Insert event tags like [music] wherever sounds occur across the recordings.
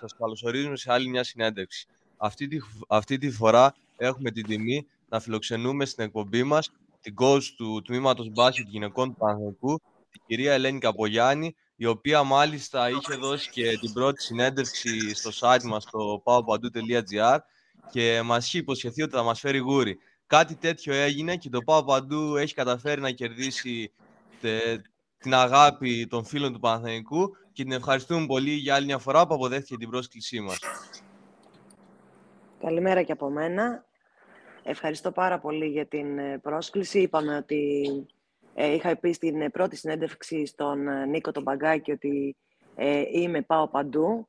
σας καλωσορίζουμε σε άλλη μια συνέντευξη. Αυτή τη, αυτή τη φορά έχουμε την τιμή να φιλοξενούμε στην εκπομπή μας την coach του τμήματος μπάσκετ γυναικών του Παναθηναϊκού, την κυρία Ελένη Καπογιάννη, η οποία μάλιστα είχε δώσει και την πρώτη συνέντευξη στο site μας, στο paopandou.gr και μας είχε υποσχεθεί ότι θα μας φέρει γούρι. Κάτι τέτοιο έγινε και το Πάο Παντού έχει καταφέρει να κερδίσει την αγάπη των φίλων του Παναθηναϊκού και την ευχαριστούμε πολύ για άλλη μια φορά που αποδέχτηκε την πρόσκλησή μας. Καλημέρα και από μένα. Ευχαριστώ πάρα πολύ για την ε, πρόσκληση. Είπαμε ότι ε, είχα πει στην ε, πρώτη συνέντευξη στον ε, Νίκο τον Μπαγκάκη ότι ε, είμαι πάω παντού,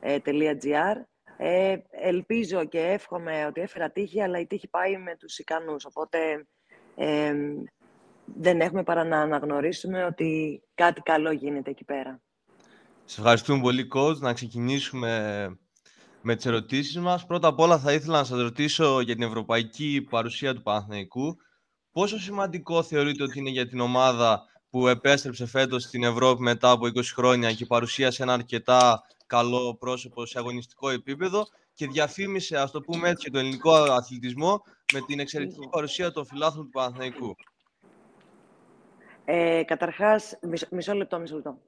.gr. Ε, ελπίζω και εύχομαι ότι έφερα τύχη, αλλά η τύχη πάει με τους ικανούς. Οπότε δεν έχουμε παρά να αναγνωρίσουμε ότι κάτι καλό γίνεται εκεί πέρα. Σε ευχαριστούμε πολύ, coach. Να ξεκινήσουμε με τις ερωτήσεις μας. Πρώτα απ' όλα θα ήθελα να σας ρωτήσω για την ευρωπαϊκή παρουσία του Παναθηναϊκού. Πόσο σημαντικό θεωρείτε ότι είναι για την ομάδα που επέστρεψε φέτος στην Ευρώπη μετά από 20 χρόνια και παρουσίασε ένα αρκετά καλό πρόσωπο σε αγωνιστικό επίπεδο και διαφήμισε, ας το πούμε έτσι, τον ελληνικό αθλητισμό με την εξαιρετική παρουσία των φιλάθλων του Παναθηναϊκού; Ε, καταρχάς, μισό, λεπτό, μισό λεπτό.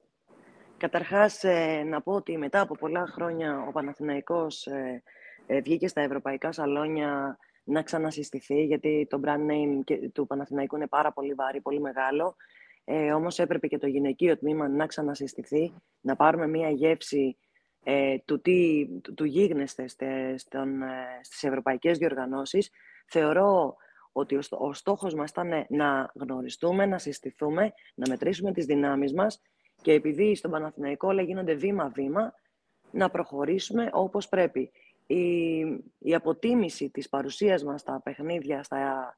Καταρχάς, ε, να πω ότι μετά από πολλά χρόνια ο Παναθηναϊκός ε, ε, βγήκε στα ευρωπαϊκά σαλόνια να ξανασυστηθεί, γιατί το brand name του Παναθηναϊκού είναι πάρα πολύ βάρη, πολύ μεγάλο. Ε, όμως έπρεπε και το γυναικείο τμήμα να ξανασυστηθεί, να πάρουμε μία γεύση ε, του, τι, του, του γίγνεσθε στον, ε, στις ευρωπαϊκές διοργανώσεις. Θεωρώ ότι ο, ο στόχος μας ήταν να γνωριστούμε, να συστηθούμε, να μετρήσουμε τις δυνάμεις μας και επειδή στον Παναθηναϊκό όλα γίνονται βήμα-βήμα, να προχωρήσουμε όπως πρέπει. Η, η αποτίμηση της παρουσίας μας στα παιχνίδια στα,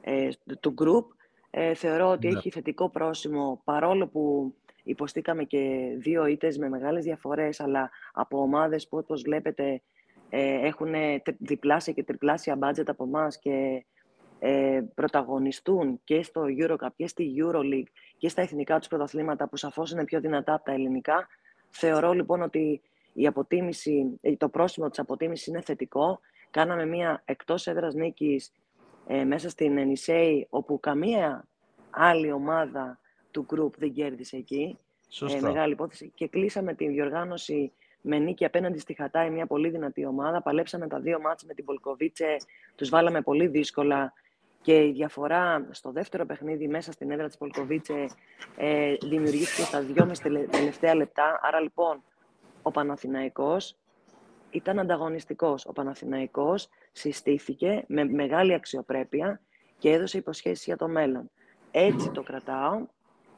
ε, του group ε, θεωρώ ότι ναι. έχει θετικό πρόσημο παρόλο που υποστήκαμε και δύο ήττες με μεγάλες διαφορές αλλά από ομάδες που όπως βλέπετε ε, έχουν διπλάσια και τριπλάσια budget από εμάς και ε, πρωταγωνιστούν και στο EuroCup και στη EuroLeague και στα εθνικά τους πρωταθλήματα που σαφώς είναι πιο δυνατά από τα ελληνικά. Θεωρώ λοιπόν ότι η αποτίμηση, ε, το πρόσημο της αποτίμησης είναι θετικό. Κάναμε μια εκτός έδρας νίκης ε, μέσα στην Ενισέη, όπου καμία άλλη ομάδα του group δεν κέρδισε εκεί. Ε, μεγάλη υπόθεση. Και κλείσαμε την διοργάνωση με νίκη απέναντι στη Χατάη, μια πολύ δυνατή ομάδα. Παλέψαμε τα δύο μάτς με την Πολκοβίτσε, τους βάλαμε πολύ δύσκολα και η διαφορά στο δεύτερο παιχνίδι μέσα στην έδρα της Πολκοβίτσε ε, δημιουργήθηκε στα δυόμιση τελευταία λεπτά. Άρα λοιπόν ο Παναθηναϊκός ήταν ανταγωνιστικός. Ο Παναθηναϊκός συστήθηκε με μεγάλη αξιοπρέπεια και έδωσε υποσχέσεις για το μέλλον. Έτσι το κρατάω.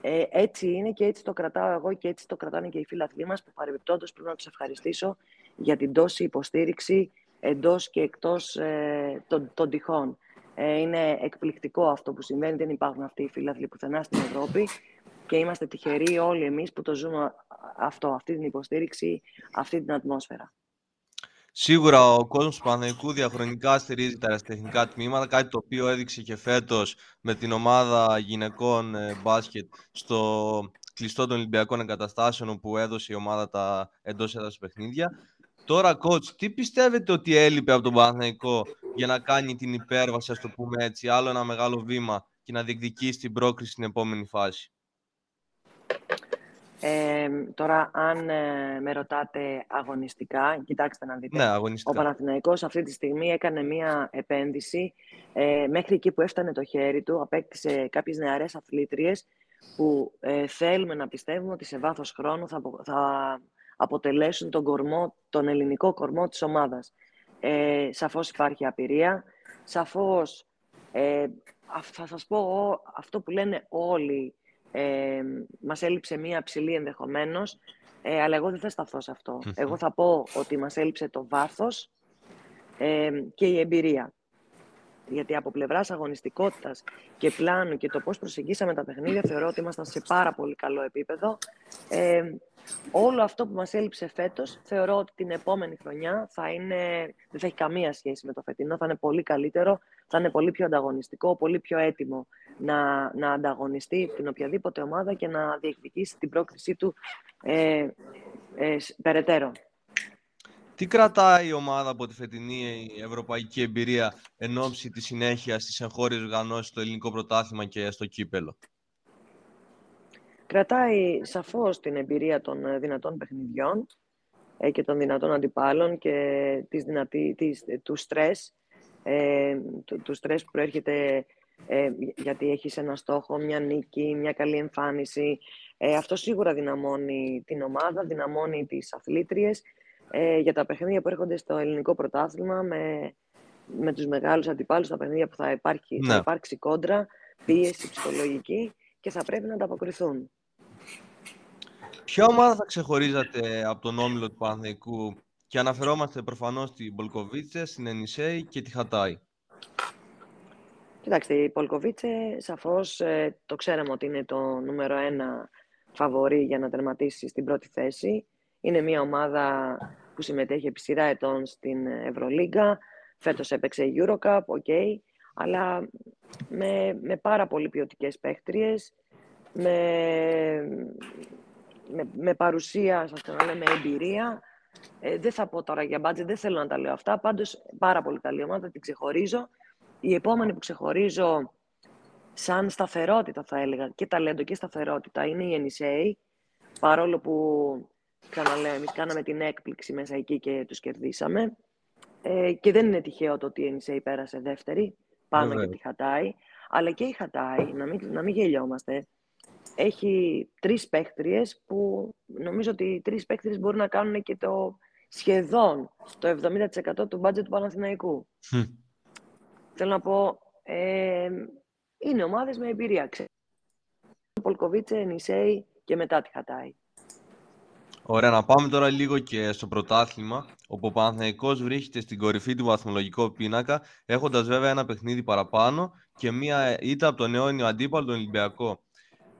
Ε, έτσι είναι και έτσι το κρατάω εγώ και έτσι το κρατάνε και οι φίλοι μας που παρεμπιπτόντως πρέπει να τους ευχαριστήσω για την τόση υποστήριξη εντός και εκτός ε, των, των τυχών. Ε, είναι εκπληκτικό αυτό που συμβαίνει. Δεν υπάρχουν αυτοί οι φίλαθλοι πουθενά στην Ευρώπη και είμαστε τυχεροί όλοι εμείς που το ζούμε αυτό, αυτή την υποστήριξη, αυτή την ατμόσφαιρα. Σίγουρα ο κόσμος του Παναθηναϊκού διαχρονικά στηρίζει τα αεραστεχνικά τμήματα, κάτι το οποίο έδειξε και φέτος με την ομάδα γυναικών ε, μπάσκετ στο κλειστό των Ολυμπιακών Εγκαταστάσεων, όπου έδωσε η ομάδα τα εντός έδρας παιχνίδια. Τώρα, coach, τι πιστεύετε ότι έλειπε από τον Παναθηναϊκό για να κάνει την υπέρβαση, ας το πούμε έτσι, άλλο ένα μεγάλο βήμα και να διεκδικήσει την πρόκριση στην επόμενη φάση; Ε, τώρα, αν ε, με ρωτάτε αγωνιστικά, κοιτάξτε να δείτε. Ναι, αγωνιστικά. Ο Παναθηναϊκός αυτή τη στιγμή έκανε μία επένδυση. Ε, μέχρι εκεί που έφτανε το χέρι του, απέκτησε κάποιες νεαρές αθλήτριες που ε, θέλουμε να πιστεύουμε ότι σε βάθος χρόνου θα, θα αποτελέσουν τον, κορμό, τον ελληνικό κορμό της ομάδας. Ε, σαφώς υπάρχει απειρία. Σαφώς, ε, θα σας πω αυτό που λένε όλοι ε, μας έλειψε μία ψηλή ενδεχομένως, ε, αλλά εγώ δεν θα σταθώ σε αυτό. Εγώ θα πω ότι μας έλειψε το βάθος ε, και η εμπειρία. Γιατί από πλευράς αγωνιστικότητας και πλάνου και το πώς προσεγγίσαμε τα παιχνίδια, θεωρώ ότι ήμασταν σε πάρα πολύ καλό επίπεδο. Ε, όλο αυτό που μας έλειψε φέτος, θεωρώ ότι την επόμενη χρονιά θα είναι, δεν θα έχει καμία σχέση με το φετινό, θα είναι πολύ καλύτερο, θα είναι πολύ πιο ανταγωνιστικό, πολύ πιο έτοιμο να, να ανταγωνιστεί την οποιαδήποτε ομάδα και να διεκδικήσει την πρόκρισή του ε, ε, περαιτέρω. Τι κρατάει η ομάδα από τη φετινή ευρωπαϊκή εμπειρία εν ώψη της συνέχειας στις εγχώριες οργανώσεις στο ελληνικό πρωτάθλημα και στο κύπελο; Κρατάει σαφώς την εμπειρία των ε, δυνατών παιχνιδιών ε, και των δυνατών αντιπάλων και της δυνατή, της, του στρες, ε, του, του στρες που προέρχεται ε, γιατί έχεις ένα στόχο, μια νίκη, μια καλή εμφάνιση. Ε, αυτό σίγουρα δυναμώνει την ομάδα, δυναμώνει τις αθλήτριες ε, για τα παιχνίδια που έρχονται στο ελληνικό πρωτάθλημα με, με τους μεγάλους αντιπάλους, τα παιχνίδια που θα, υπάρχει, θα ναι. υπάρξει κόντρα, πίεση ψυχολογική και θα πρέπει να ανταποκριθούν. Ποια ομάδα θα ξεχωρίζατε από τον όμιλο του Παναθηναϊκού και αναφερόμαστε προφανώς στην Πολκοβίτσε, στην Ενισέη και τη Χατάη; Κοιτάξτε, η Πολκοβίτσε σαφώς ε, το ξέραμε ότι είναι το νούμερο ένα φαβορή για να τερματίσει στην πρώτη θέση. Είναι μια ομάδα που συμμετέχει επί σειρά ετών στην Ευρωλίγκα. Φέτος έπαιξε Eurocup, ok, αλλά με, με πάρα πολύ ποιοτικές παίχτριες, με, με, με παρουσία, σας ξαναλέω, με εμπειρία. Ε, δεν θα πω τώρα για μπάτζε, δεν θέλω να τα λέω αυτά. Πάντως, πάρα πολύ καλή ομάδα, την ξεχωρίζω. Η επόμενη που ξεχωρίζω σαν σταθερότητα, θα έλεγα, και ταλέντο και σταθερότητα, είναι η NSA, παρόλο που, ξαναλέω, εμείς κάναμε την έκπληξη μέσα εκεί και τους κερδίσαμε. Ε, και δεν είναι τυχαίο το ότι η NSA πέρασε δεύτερη, πάνω και τη Χατάη. Αλλά και η Χατάη, να μην, να μην γελιόμαστε, έχει τρεις παίχτριες που νομίζω ότι οι τρεις παίχτριες μπορούν να κάνουν και το σχεδόν το 70% του μπάτζετ του Παναθηναϊκού. Θέλω να πω, ε, είναι ομάδες με εμπειρία. Πολκοβίτσε, Νισέη και μετά τη Χατάη. Ωραία, να πάμε τώρα λίγο και στο πρωτάθλημα, όπου ο Παναθηναϊκός βρίσκεται στην κορυφή του βαθμολογικού πίνακα, έχοντας βέβαια ένα παιχνίδι παραπάνω και μία ήττα από τον αιώνιο αντίπαλο, τον Ολυμπιακό.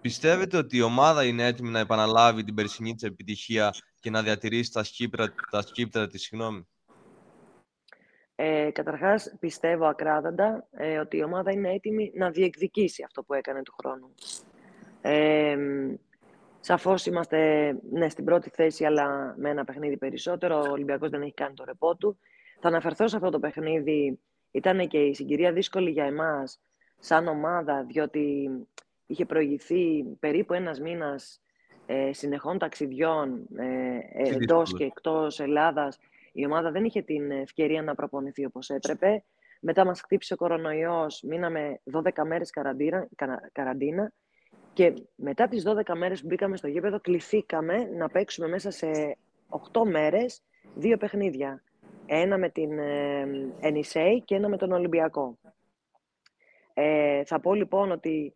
Πιστεύετε ότι η ομάδα είναι έτοιμη να επαναλάβει την περσινή της επιτυχία και να διατηρήσει τα σκύπτρα, τα σκύπτρα της, συγγνώμη; Ε, καταρχάς, πιστεύω ακράδαντα ε, ότι η ομάδα είναι έτοιμη να διεκδικήσει αυτό που έκανε του χρόνου. Ε, σαφώς είμαστε ναι, στην πρώτη θέση, αλλά με ένα παιχνίδι περισσότερο. Ο Ολυμπιακός δεν έχει κάνει το ρεπό του. Θα αναφερθώ σε αυτό το παιχνίδι. Ήταν και η συγκυρία δύσκολη για εμάς, σαν ομάδα, διότι είχε προηγηθεί περίπου ένας μήνας ε, συνεχών ταξιδιών ε, εντός και εκτός Ελλάδας η ομάδα δεν είχε την ευκαιρία να προπονηθεί όπως έπρεπε. Μετά μας χτύπησε ο κορονοϊός, μείναμε 12 μέρες καραντίνα, καραντίνα και μετά τις 12 μέρες που μπήκαμε στο γήπεδο κληθήκαμε να παίξουμε μέσα σε 8 μέρες δύο παιχνίδια. Ένα με την NSA και ένα με τον Ολυμπιακό. Ε, θα πω λοιπόν ότι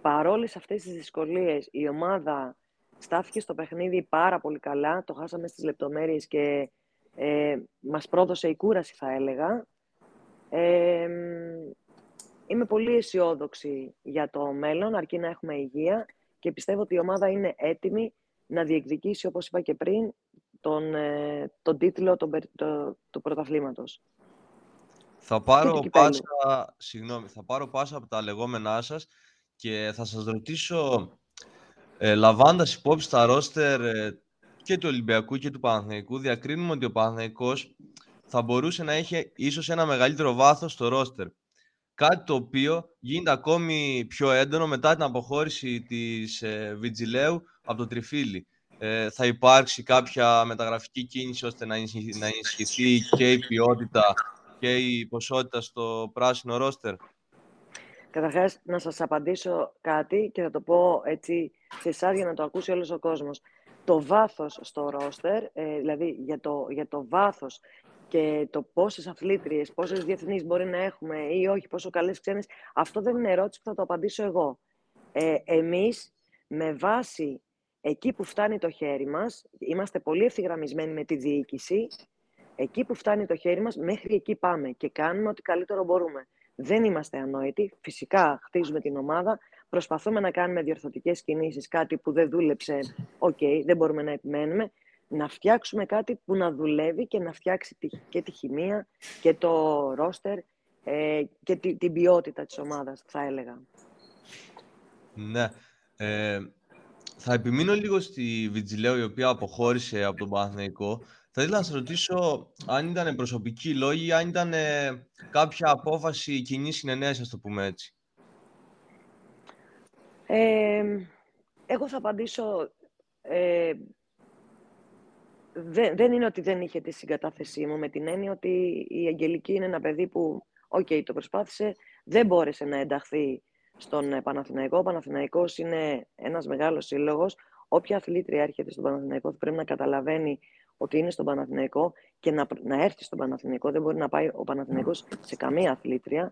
παρόλες αυτές τις δυσκολίες η ομάδα στάθηκε στο παιχνίδι πάρα πολύ καλά. Το χάσαμε στις λεπτομέρειες και ε, μας πρόδωσε η κούραση θα έλεγα. Ε, είμαι πολύ αισιόδοξη για το μέλλον, αρκεί να έχουμε υγεία και πιστεύω ότι η ομάδα είναι έτοιμη να διεκδικήσει, όπως είπα και πριν, τον, ε, τον τίτλο του το, το πρωταθλήματος. Θα πάρω, πάσα, συγγνώμη, θα πάρω πάσα από τα λεγόμενά σας και θα σας ρωτήσω, ε, λαμβάνοντας υπόψη τα ρόστερ ε, και του Ολυμπιακού και του Παναθηναϊκού διακρίνουμε ότι ο Παναθηναϊκός θα μπορούσε να έχει ίσως ένα μεγαλύτερο βάθος στο ρόστερ. Κάτι το οποίο γίνεται ακόμη πιο έντονο μετά την αποχώρηση της ε, Βιτζιλέου από το Τριφύλι. Ε, θα υπάρξει κάποια μεταγραφική κίνηση ώστε να ενισχυθεί και η ποιότητα και η ποσότητα στο πράσινο ρόστερ. Καταρχάς, να σας απαντήσω κάτι και θα το πω έτσι σε εσάς για να το ακούσει όλος ο κόσμος το βάθος στο ρόστερ, ε, δηλαδή για το, για το βάθος και το πόσες αθλήτριες, πόσες διεθνείς μπορεί να έχουμε ή όχι, πόσο καλές ξένες, αυτό δεν είναι ερώτηση που θα το απαντήσω εγώ. Ε, εμείς, με βάση εκεί που φτάνει το χέρι μας, είμαστε πολύ ευθυγραμμισμένοι με τη διοίκηση, εκεί που φτάνει το χέρι μας, μέχρι εκεί πάμε και κάνουμε ό,τι καλύτερο μπορούμε. Δεν είμαστε ανόητοι. Φυσικά χτίζουμε την ομάδα, προσπαθούμε να κάνουμε διορθωτικές κινήσεις, κάτι που δεν δούλεψε, οκ, δεν μπορούμε να επιμένουμε, να φτιάξουμε κάτι που να δουλεύει και να φτιάξει και τη χημεία και το ρόστερ ε, και την ποιότητα της ομάδας, θα έλεγα. Ναι. Ε, θα επιμείνω λίγο στη Βιτζιλέο, η οποία αποχώρησε από τον Παναθηναϊκό. Θα ήθελα να σας ρωτήσω αν ήταν προσωπικοί λόγοι ή αν ήταν κάποια απόφαση κοινή συναινέσει, ας το πούμε έτσι. Ε, εγώ θα απαντήσω... Ε, δεν, δεν είναι ότι δεν είχε τη συγκατάθεσή μου, με την έννοια ότι η Αγγελική είναι ένα παιδί που, οκ, το προσπάθησε, δεν μπόρεσε να ενταχθεί στον Παναθηναϊκό. Ο Παναθηναϊκός είναι ένας μεγάλος σύλλογος. Όποια αθλήτρια έρχεται στον Παναθηναϊκό θα πρέπει να καταλαβαίνει ότι είναι στον Παναθηναϊκό και να, να έρθει στον Παναθηναϊκό. Δεν μπορεί να πάει ο Παναθηναϊκός σε καμία αθλήτρια.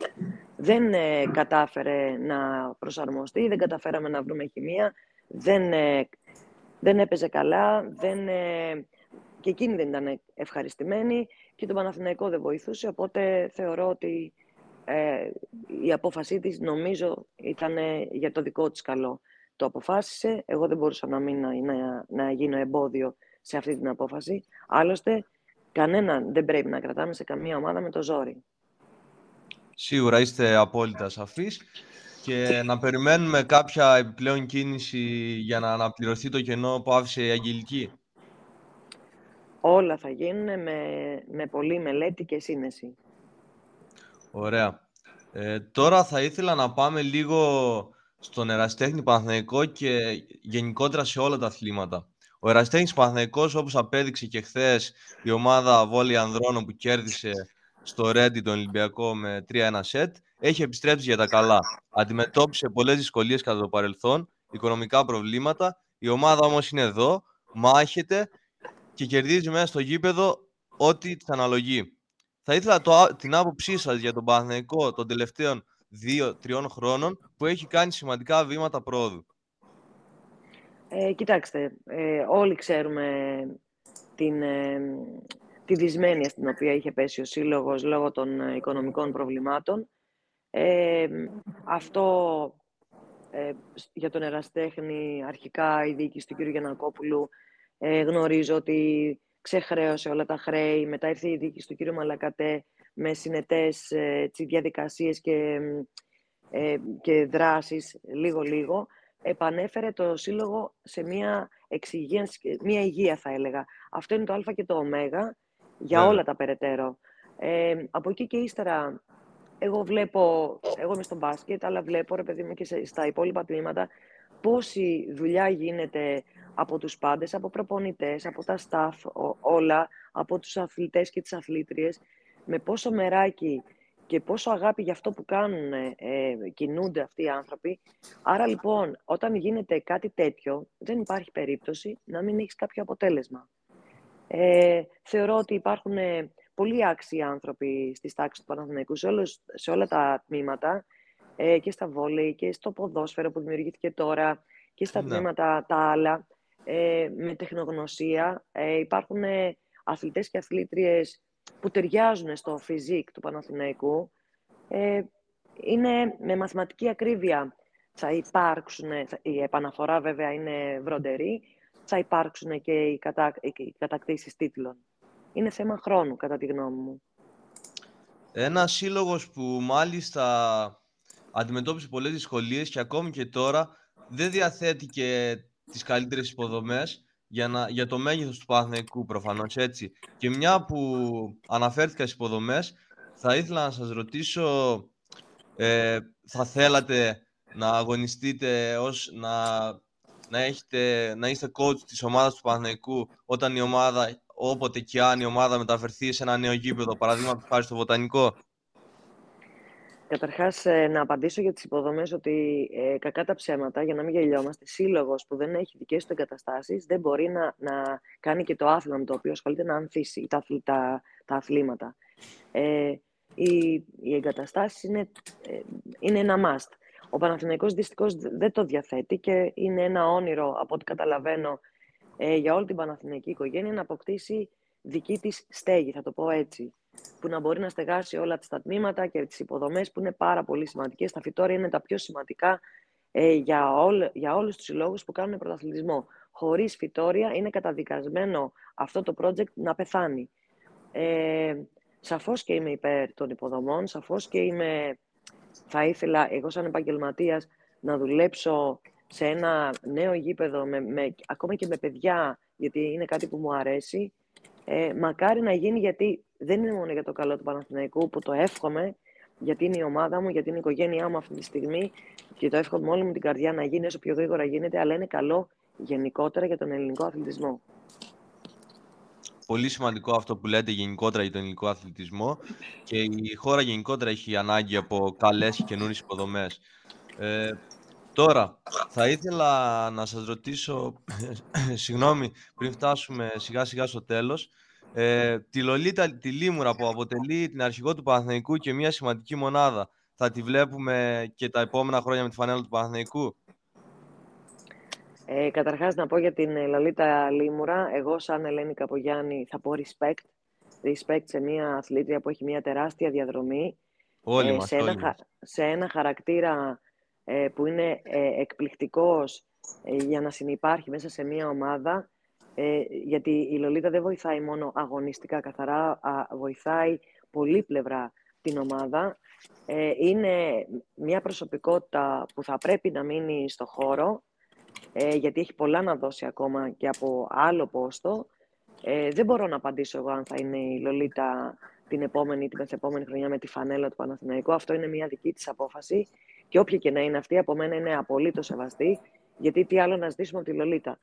Δεν ε, κατάφερε να προσαρμοστεί, δεν καταφέραμε να βρούμε χημεία, δεν, ε, δεν έπαιζε καλά, δεν, ε, και εκείνη δεν ήταν ευχαριστημένη και τον Παναθηναϊκό δεν βοηθούσε, οπότε θεωρώ ότι ε, η απόφασή της νομίζω ήταν για το δικό της καλό. Το αποφάσισε, εγώ δεν μπορούσα να, μην, να, να γίνω εμπόδιο σε αυτή την απόφαση. Άλλωστε, κανέναν δεν πρέπει να κρατάμε σε καμία ομάδα με το ζόρι. Σίγουρα είστε απόλυτα σαφείς και να περιμένουμε κάποια επιπλέον κίνηση για να αναπληρωθεί το κενό που άφησε η Αγγελική. Όλα θα γίνουν με, με πολλή μελέτη και σύνεση. Ωραία. Ε, τώρα θα ήθελα να πάμε λίγο στον Εραστέχνη Παναθηναϊκό και γενικότερα σε όλα τα αθλήματα. Ο Εραστέχνης Παναθηναϊκός, όπως απέδειξε και χθες η ομάδα Βόλη Ανδρώνων που κέρδισε στο Ρέντι τον Ολυμπιακό με 3-1 σετ, έχει επιστρέψει για τα καλά. Αντιμετώπισε πολλές δυσκολίες κατά το παρελθόν, οικονομικά προβλήματα. Η ομάδα όμως είναι εδώ, μάχεται και κερδίζει μέσα στο γήπεδο ό,τι της αναλογεί. Θα ήθελα το, την άποψή σας για τον Παναθηναϊκό των τελευταίων δύο-τριών χρόνων που έχει κάνει σημαντικά βήματα πρόοδου. Ε, κοιτάξτε, ε, όλοι ξέρουμε την, ε, τη δυσμένεια στην οποία είχε πέσει ο Σύλλογος λόγω των ε, οικονομικών προβλημάτων. Ε, αυτό για τον Εραστέχνη, αρχικά η διοίκηση του κ. Γιανακόπουλου, γνωρίζω ότι ξεχρέωσε όλα τα χρέη. Μετά ήρθε η διοίκηση του κ. Μαλακατέ με συνετές διαδικασίε διαδικασίες και, ε, και δράσεις λίγο-λίγο. Επανέφερε το Σύλλογο σε μια εξυγίανση, μια υγεία θα έλεγα. Αυτό είναι το α και το ω για όλα τα περαιτέρω. Ε, από εκεί και ύστερα, εγώ βλέπω, εγώ είμαι στο μπάσκετ, αλλά βλέπω, ρε παιδί μου, και στα υπόλοιπα τμήματα, πόση δουλειά γίνεται από τους πάντες, από προπονητές, από τα staff, όλα, από τους αθλητές και τις αθλήτριες, με πόσο μεράκι και πόσο αγάπη για αυτό που κάνουν ε, κινούνται αυτοί οι άνθρωποι. Άρα λοιπόν, όταν γίνεται κάτι τέτοιο, δεν υπάρχει περίπτωση να μην έχεις κάποιο αποτέλεσμα. Ε, θεωρώ ότι υπάρχουν ε, πολύ άξιοι άνθρωποι στις τάξεις του Παναθηναϊκού σε, σε όλα τα τμήματα ε, και στα βόλεϊ και στο ποδόσφαιρο που δημιουργήθηκε τώρα και στα ναι. τμήματα τα άλλα ε, με τεχνογνωσία. Ε, υπάρχουν ε, αθλητές και αθλήτριες που ταιριάζουν στο φιζίκ του Παναθηναϊκού. Ε, είναι με μαθηματική ακρίβεια θα υπάρξουν, η επαναφορά βέβαια είναι βροντερή, θα υπάρξουν και οι, κατα, οι κατακτήσεις τίτλων. Είναι θέμα χρόνου, κατά τη γνώμη μου. Ένας σύλλογος που μάλιστα αντιμετώπισε πολλές δυσκολίες και ακόμη και τώρα δεν διαθέτει και τις καλύτερες υποδομές για, να, για το μέγεθος του Παναθηναϊκού προφανώς έτσι. Και μια που αναφέρθηκα στις υποδομές, θα ήθελα να σας ρωτήσω, ε, θα θέλατε να αγωνιστείτε ως να, να, έχετε, να είστε coach της ομάδας του Παναθηναϊκού όταν η ομάδα, όποτε και αν η ομάδα μεταφερθεί σε ένα νέο γήπεδο, παραδείγματος χάρη στο Βοτανικό. Καταρχάς, ε, να απαντήσω για τις υποδομές ότι ε, κακά τα ψέματα, για να μην γελιόμαστε, σύλλογος που δεν έχει δικές του εγκαταστάσεις δεν μπορεί να, να κάνει και το άθλημα με το οποίο ασχολείται να ανθίσει τα, τα, τα αθλήματα. Ε, οι, οι εγκαταστάσεις είναι, ε, είναι ένα must. Ο Παναθηναϊκός δυστυχώς δεν το διαθέτει και είναι ένα όνειρο, από ό,τι καταλαβαίνω, ε, για όλη την Παναθηναϊκή οικογένεια να αποκτήσει δική της στέγη, θα το πω έτσι που να μπορεί να στεγάσει όλα τα τμήματα και τις υποδομές που είναι πάρα πολύ σημαντικές. Τα φυτόρια είναι τα πιο σημαντικά ε, για, όλ, για όλους τους συλλόγους που κάνουν πρωταθλητισμό. Χωρίς φυτόρια είναι καταδικασμένο αυτό το project να πεθάνει. Ε, σαφώς και είμαι υπέρ των υποδομών, σαφώς και είμαι, θα ήθελα εγώ σαν επαγγελματίας να δουλέψω σε ένα νέο γήπεδο, με, με, ακόμα και με παιδιά, γιατί είναι κάτι που μου αρέσει, Ε, μακάρι να γίνει γιατί δεν είναι μόνο για το καλό του Παναθηναϊκού που το εύχομαι, γιατί είναι η ομάδα μου, γιατί είναι η οικογένειά μου αυτή τη στιγμή και το εύχομαι με όλη μου την καρδιά να γίνει όσο πιο γρήγορα γίνεται, αλλά είναι καλό γενικότερα για τον ελληνικό αθλητισμό. Πολύ σημαντικό αυτό που λέτε γενικότερα για τον ελληνικό αθλητισμό και η χώρα γενικότερα έχει ανάγκη από καλές και καινούριες υποδομές. Ε, τώρα, θα ήθελα να σας ρωτήσω, [clears throat] συγγνώμη, πριν φτάσουμε σιγά σιγά στο τέλος, ε, τη Λολίτα, τη Λίμουρα που αποτελεί την αρχηγό του Παναθηναϊκού και μια σημαντική μονάδα, θα τη βλέπουμε και τα επόμενα χρόνια με τη φανέλα του Παναθηναϊκού; Ε, καταρχάς να πω για την ε, Λαλίτα Λίμουρα, εγώ σαν Ελένη Καπογιάννη θα πω respect, respect σε μια αθλήτρια που έχει μια τεράστια διαδρομή, όλοι ε, μας, σε, ένα, σε ένα χαρακτήρα ε, που είναι ε, εκπληκτικός ε, για να συνεπάρχει μέσα σε μια ομάδα, γιατί η Λολίτα δεν βοηθάει μόνο αγωνιστικά καθαρά, βοηθάει πολύπλευρα την ομάδα. είναι μια προσωπικότητα που θα πρέπει να μείνει στο χώρο, γιατί έχει πολλά να δώσει ακόμα και από άλλο πόστο. δεν μπορώ να απαντήσω εγώ αν θα είναι η Λολίτα την επόμενη ή την μεθεπόμενη χρονιά με τη φανέλα του Παναθηναϊκού. Αυτό είναι μια δική της απόφαση και όποια και να είναι αυτή, από μένα είναι απολύτως σεβαστή, γιατί τι άλλο να ζητήσουμε από τη Λολίτα.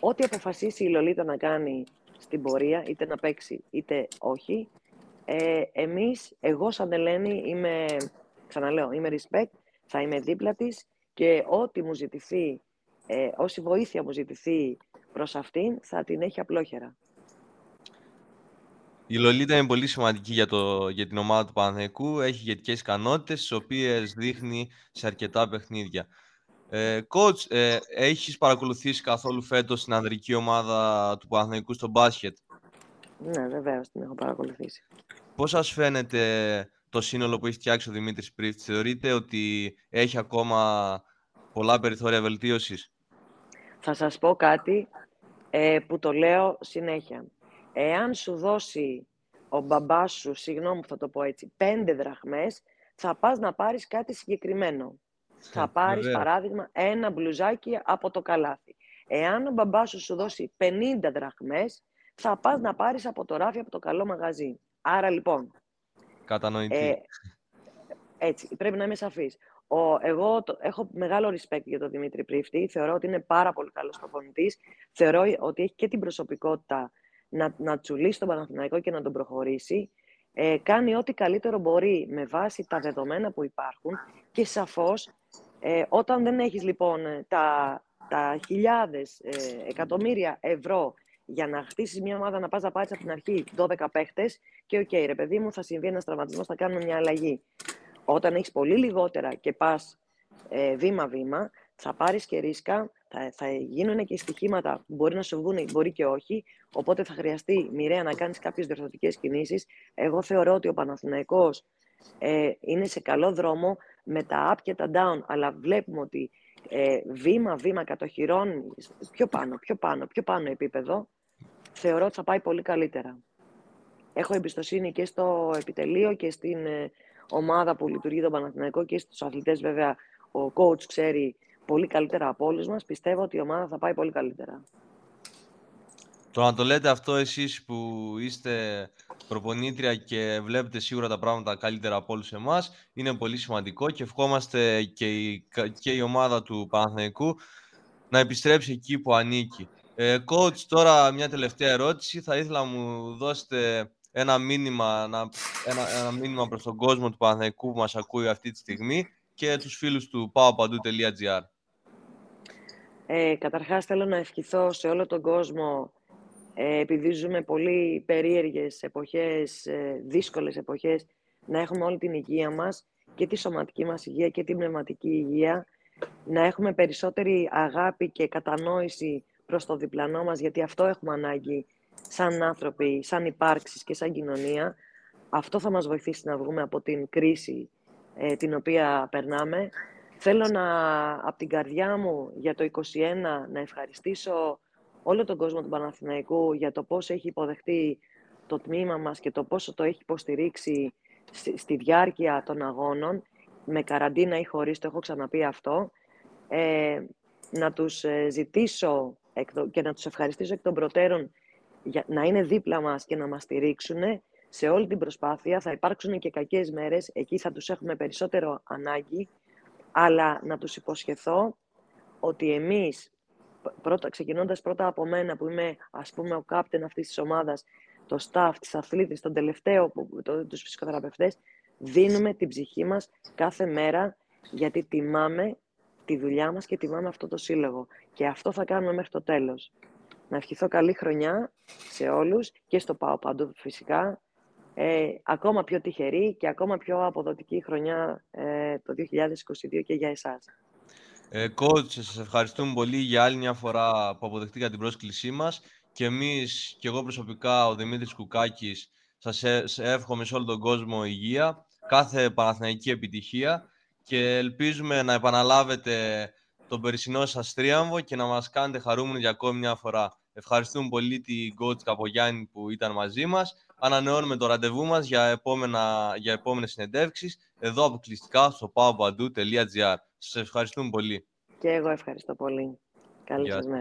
Ό,τι αποφασίσει η Λολίτα να κάνει στην πορεία, είτε να παίξει είτε όχι, ε, εμείς, εγώ σαν Ελένη είμαι, ξαναλέω, είμαι respect, θα είμαι δίπλα της και ό,τι μου ζητηθεί, ε, όση βοήθεια μου ζητηθεί προς αυτήν, θα την έχει απλόχερα. Η Λολίτα είναι πολύ σημαντική για, το, για την ομάδα του Παναθηναϊκού. Έχει ηγετικέ ικανότητες, τις οποίες δείχνει σε αρκετά παιχνίδια. Ε, coach, ε, έχεις παρακολουθήσει καθόλου φέτος την ανδρική ομάδα του Παναθηναϊκού στο μπάσκετ; Ναι, βεβαίως την έχω παρακολουθήσει. Πώς σας φαίνεται το σύνολο που έχει φτιάξει ο Δημήτρης Πρίφτης. Θεωρείτε ότι έχει ακόμα πολλά περιθώρια βελτίωσης; Θα σας πω κάτι ε, που το λέω συνέχεια εάν σου δώσει ο μπαμπάς σου, συγγνώμη που θα το πω έτσι, πέντε δραχμές, θα πας να πάρεις κάτι συγκεκριμένο. Θα πάρεις, παράδειγμα, ένα μπλουζάκι από το καλάθι. Εάν ο μπαμπάς σου σου δώσει 50 δραχμές, θα πας να πάρεις από το ράφι, από το καλό μαγαζί. Άρα, λοιπόν... Κατανοητή. Ε, έτσι, πρέπει να είμαι σαφής. Ο, εγώ το, έχω μεγάλο respect για τον Δημήτρη Πρίφτη. Θεωρώ ότι είναι πάρα πολύ καλός προπονητής. Θεωρώ ότι έχει και την προσωπικότητα να, να τσουλήσει τον Παναθηναϊκό και να τον προχωρήσει. Ε, κάνει ό,τι καλύτερο μπορεί με βάση τα δεδομένα που υπάρχουν και σαφώς ε, όταν δεν έχεις λοιπόν τα, τα χιλιάδες, ε, εκατομμύρια ευρώ για να χτίσεις μια ομάδα να πας να πάρεις από την αρχή 12 παίχτες και OK, okay, ρε παιδί μου, θα συμβεί ένας τραυματισμός, θα κάνουμε μια αλλαγή. Όταν έχεις πολύ λιγότερα και πας ε, βήμα-βήμα, θα πάρεις και ρίσκα, θα, θα γίνουν και στοιχήματα που μπορεί να σου βγουν, μπορεί και όχι. Οπότε θα χρειαστεί μοιραία να κάνεις κάποιες διορθωτικές κινήσεις. Εγώ θεωρώ ότι ο Παναθηναϊκός ε, είναι σε καλό δρόμο με τα up και τα down, αλλά βλέπουμε ότι ε, βήμα-βήμα κατοχυρώνει πιο πάνω, πιο πάνω, πιο πάνω επίπεδο. Θεωρώ ότι θα πάει πολύ καλύτερα. Έχω εμπιστοσύνη και στο επιτελείο και στην ε, ομάδα που λειτουργεί το Παναθηναϊκό και στους αθλητές βέβαια ο coach ξέρει πολύ καλύτερα από όλους μας, πιστεύω ότι η ομάδα θα πάει πολύ καλύτερα. Το να το λέτε αυτό εσείς που είστε προπονήτρια και βλέπετε σίγουρα τα πράγματα καλύτερα από όλους εμάς είναι πολύ σημαντικό και ευχόμαστε και η, και η ομάδα του Παναθηναϊκού να επιστρέψει εκεί που ανήκει. Ε, coach, τώρα μια τελευταία ερώτηση. Θα ήθελα να μου δώσετε ένα μήνυμα, ένα, ένα, ένα μήνυμα προς τον κόσμο του Παναθηναϊκού που μας ακούει αυτή τη στιγμή και τους φίλους του paopandou.gr. Ε, καταρχάς θέλω να ευχηθώ σε όλο τον κόσμο ε, επειδή ζούμε πολύ περίεργες εποχές, ε, δύσκολες εποχές, να έχουμε όλη την υγεία μας και τη σωματική μας υγεία και την πνευματική υγεία, να έχουμε περισσότερη αγάπη και κατανόηση προς το διπλανό μας, γιατί αυτό έχουμε ανάγκη σαν άνθρωποι, σαν υπάρξεις και σαν κοινωνία. Αυτό θα μας βοηθήσει να βγούμε από την κρίση ε, την οποία περνάμε Θέλω να, από την καρδιά μου για το 2021 να ευχαριστήσω όλο τον κόσμο του Παναθηναϊκού για το πώς έχει υποδεχτεί το τμήμα μας και το πόσο το έχει υποστηρίξει στη, διάρκεια των αγώνων, με καραντίνα ή χωρίς, το έχω ξαναπεί αυτό. Ε, να τους ε, ζητήσω και να τους ευχαριστήσω εκ των προτέρων για, να είναι δίπλα μας και να μας στηρίξουν σε όλη την προσπάθεια. Θα υπάρξουν και κακές μέρες, εκεί θα τους έχουμε περισσότερο ανάγκη, αλλά να τους υποσχεθώ ότι εμείς, πρώτα, ξεκινώντας πρώτα από μένα που είμαι ας πούμε ο κάπτεν αυτής της ομάδας, το staff, τις αθλήτες, τον τελευταίο, το, τους φυσικοθεραπευτές, δίνουμε την ψυχή μας κάθε μέρα γιατί τιμάμε τη δουλειά μας και τιμάμε αυτό το σύλλογο. Και αυτό θα κάνουμε μέχρι το τέλος. Να ευχηθώ καλή χρονιά σε όλους και στο ΠΑΟ Παντού φυσικά. Ε, ακόμα πιο τυχερή και ακόμα πιο αποδοτική χρονιά ε, το 2022 και για εσάς. Ε, coach, σας ευχαριστούμε πολύ για άλλη μια φορά που αποδεχτήκατε την πρόσκλησή μας και εμείς και εγώ προσωπικά, ο Δημήτρης Κουκάκης, σας εύχομαι σε όλο τον κόσμο υγεία, κάθε Παναθηναϊκή επιτυχία και ελπίζουμε να επαναλάβετε τον περσινό σας τρίαμβο και να μας κάνετε χαρούμενοι για ακόμη μια φορά. Ευχαριστούμε πολύ την coach Καπογιάννη που ήταν μαζί μας. Ανανεώνουμε το ραντεβού μας για, επόμενα, για επόμενες συνεντεύξεις εδώ αποκλειστικά στο paopandou.gr. Σας ευχαριστούμε πολύ. Και εγώ ευχαριστώ πολύ. Καλή σας μέρα.